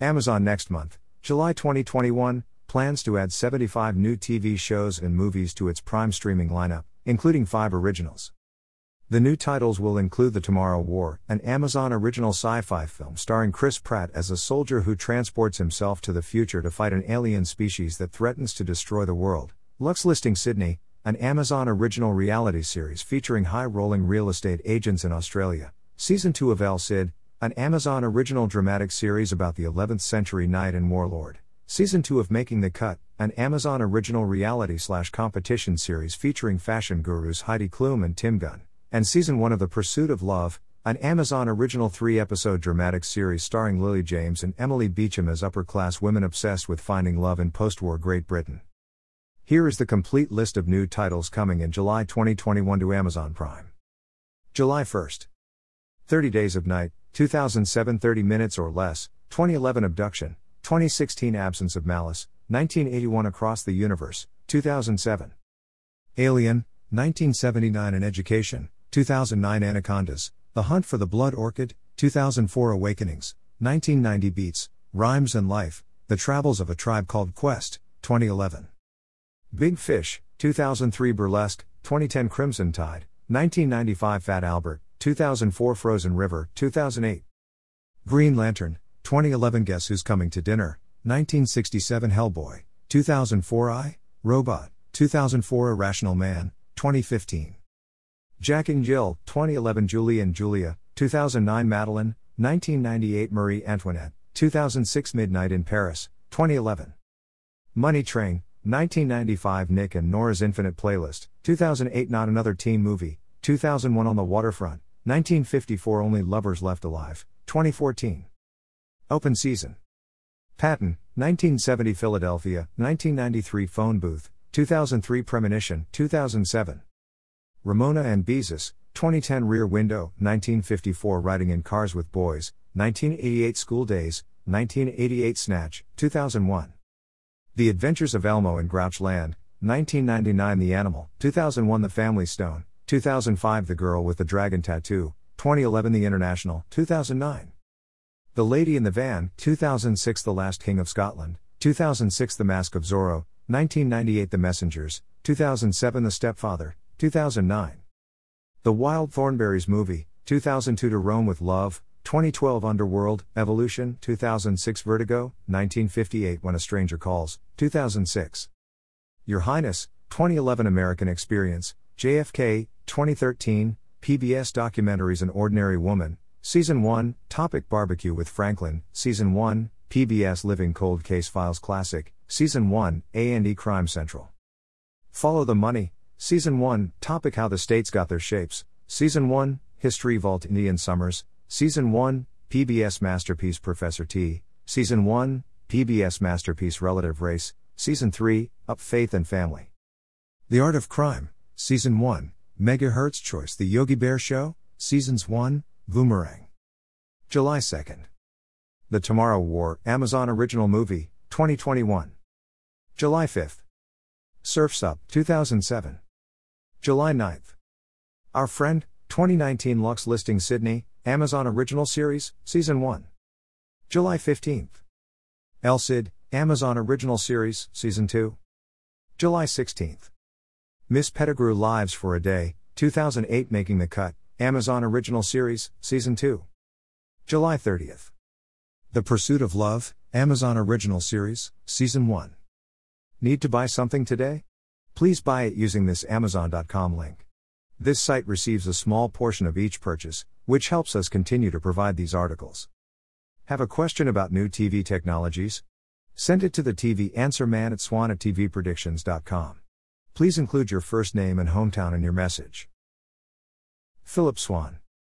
Amazon next month, July 2021, plans to add 75 new TV shows and movies to its Prime streaming lineup, including five originals. The new titles will include The Tomorrow War, an Amazon original sci fi film starring Chris Pratt as a soldier who transports himself to the future to fight an alien species that threatens to destroy the world. Luxe Listing Sydney, an Amazon original reality series featuring high rolling real estate agents in Australia. Season 2 of El Cid, an Amazon original dramatic series about the 11th century knight and warlord. Season 2 of Making the Cut, an Amazon original reality slash competition series featuring fashion gurus Heidi Klum and Tim Gunn and Season 1 of The Pursuit of Love, an Amazon original three episode dramatic series starring Lily James and Emily Beecham as upper class women obsessed with finding love in post war Great Britain. Here is the complete list of new titles coming in July 2021 to Amazon Prime. July 1st. 30 Days of Night, 2007 30 Minutes or Less, 2011 Abduction, 2016 Absence of Malice, 1981 Across the Universe, 2007. Alien, 1979 An Education, 2009 Anacondas, The Hunt for the Blood Orchid, 2004 Awakenings, 1990 Beats, Rhymes and Life, The Travels of a Tribe Called Quest, 2011. Big Fish, 2003 Burlesque, 2010 Crimson Tide, 1995 Fat Albert, 2004 Frozen River, 2008. Green Lantern, 2011 Guess Who's Coming to Dinner, 1967 Hellboy, 2004 I, Robot, 2004 Irrational Man, 2015. Jack and Jill, 2011 Julie and Julia, 2009 Madeline, 1998 Marie Antoinette, 2006 Midnight in Paris, 2011. Money Train, 1995 Nick and Nora's Infinite Playlist, 2008 Not Another Teen Movie, 2001 On the Waterfront, 1954 Only Lovers Left Alive, 2014. Open Season. Patton, 1970 Philadelphia, 1993 Phone Booth, 2003 Premonition, 2007. Ramona and Beezus, 2010 Rear Window, 1954 Riding in Cars with Boys, 1988 School Days, 1988 Snatch, 2001. The Adventures of Elmo in Grouch Land, 1999 The Animal, 2001 The Family Stone, 2005 The Girl with the Dragon Tattoo, 2011 The International, 2009. The Lady in the Van, 2006 The Last King of Scotland, 2006 The Mask of Zorro, 1998 The Messengers, 2007 The Stepfather, 2009. The Wild Thornberrys movie, 2002 To Rome with Love, 2012 Underworld, Evolution, 2006 Vertigo, 1958 When a Stranger Calls, 2006. Your Highness, 2011 American Experience, JFK, 2013, PBS Documentaries An Ordinary Woman, Season 1, Topic Barbecue with Franklin, Season 1, PBS Living Cold Case Files Classic, Season 1, A&E Crime Central. Follow the Money, Season 1, Topic How the States Got Their Shapes, Season 1, History Vault Indian Summers, Season 1, PBS Masterpiece Professor T, Season 1, PBS Masterpiece Relative Race, Season 3, Up Faith and Family. The Art of Crime, Season 1, Megahertz Choice The Yogi Bear Show, Seasons 1, Boomerang. July 2nd. The Tomorrow War, Amazon Original Movie, 2021. July 5th. Surf's Up, 2007. July 9th. Our Friend, 2019 Luxe Listing Sydney, Amazon Original Series, Season 1. July 15th. El Cid, Amazon Original Series, Season 2. July 16th. Miss Pettigrew Lives for a Day, 2008 Making the Cut, Amazon Original Series, Season 2. July 30th. The Pursuit of Love, Amazon Original Series, Season 1. Need to buy something today? Please buy it using this Amazon.com link. This site receives a small portion of each purchase, which helps us continue to provide these articles. Have a question about new TV technologies? Send it to the TV answer man at swann at tvpredictions.com. Please include your first name and hometown in your message. Phillip Swann.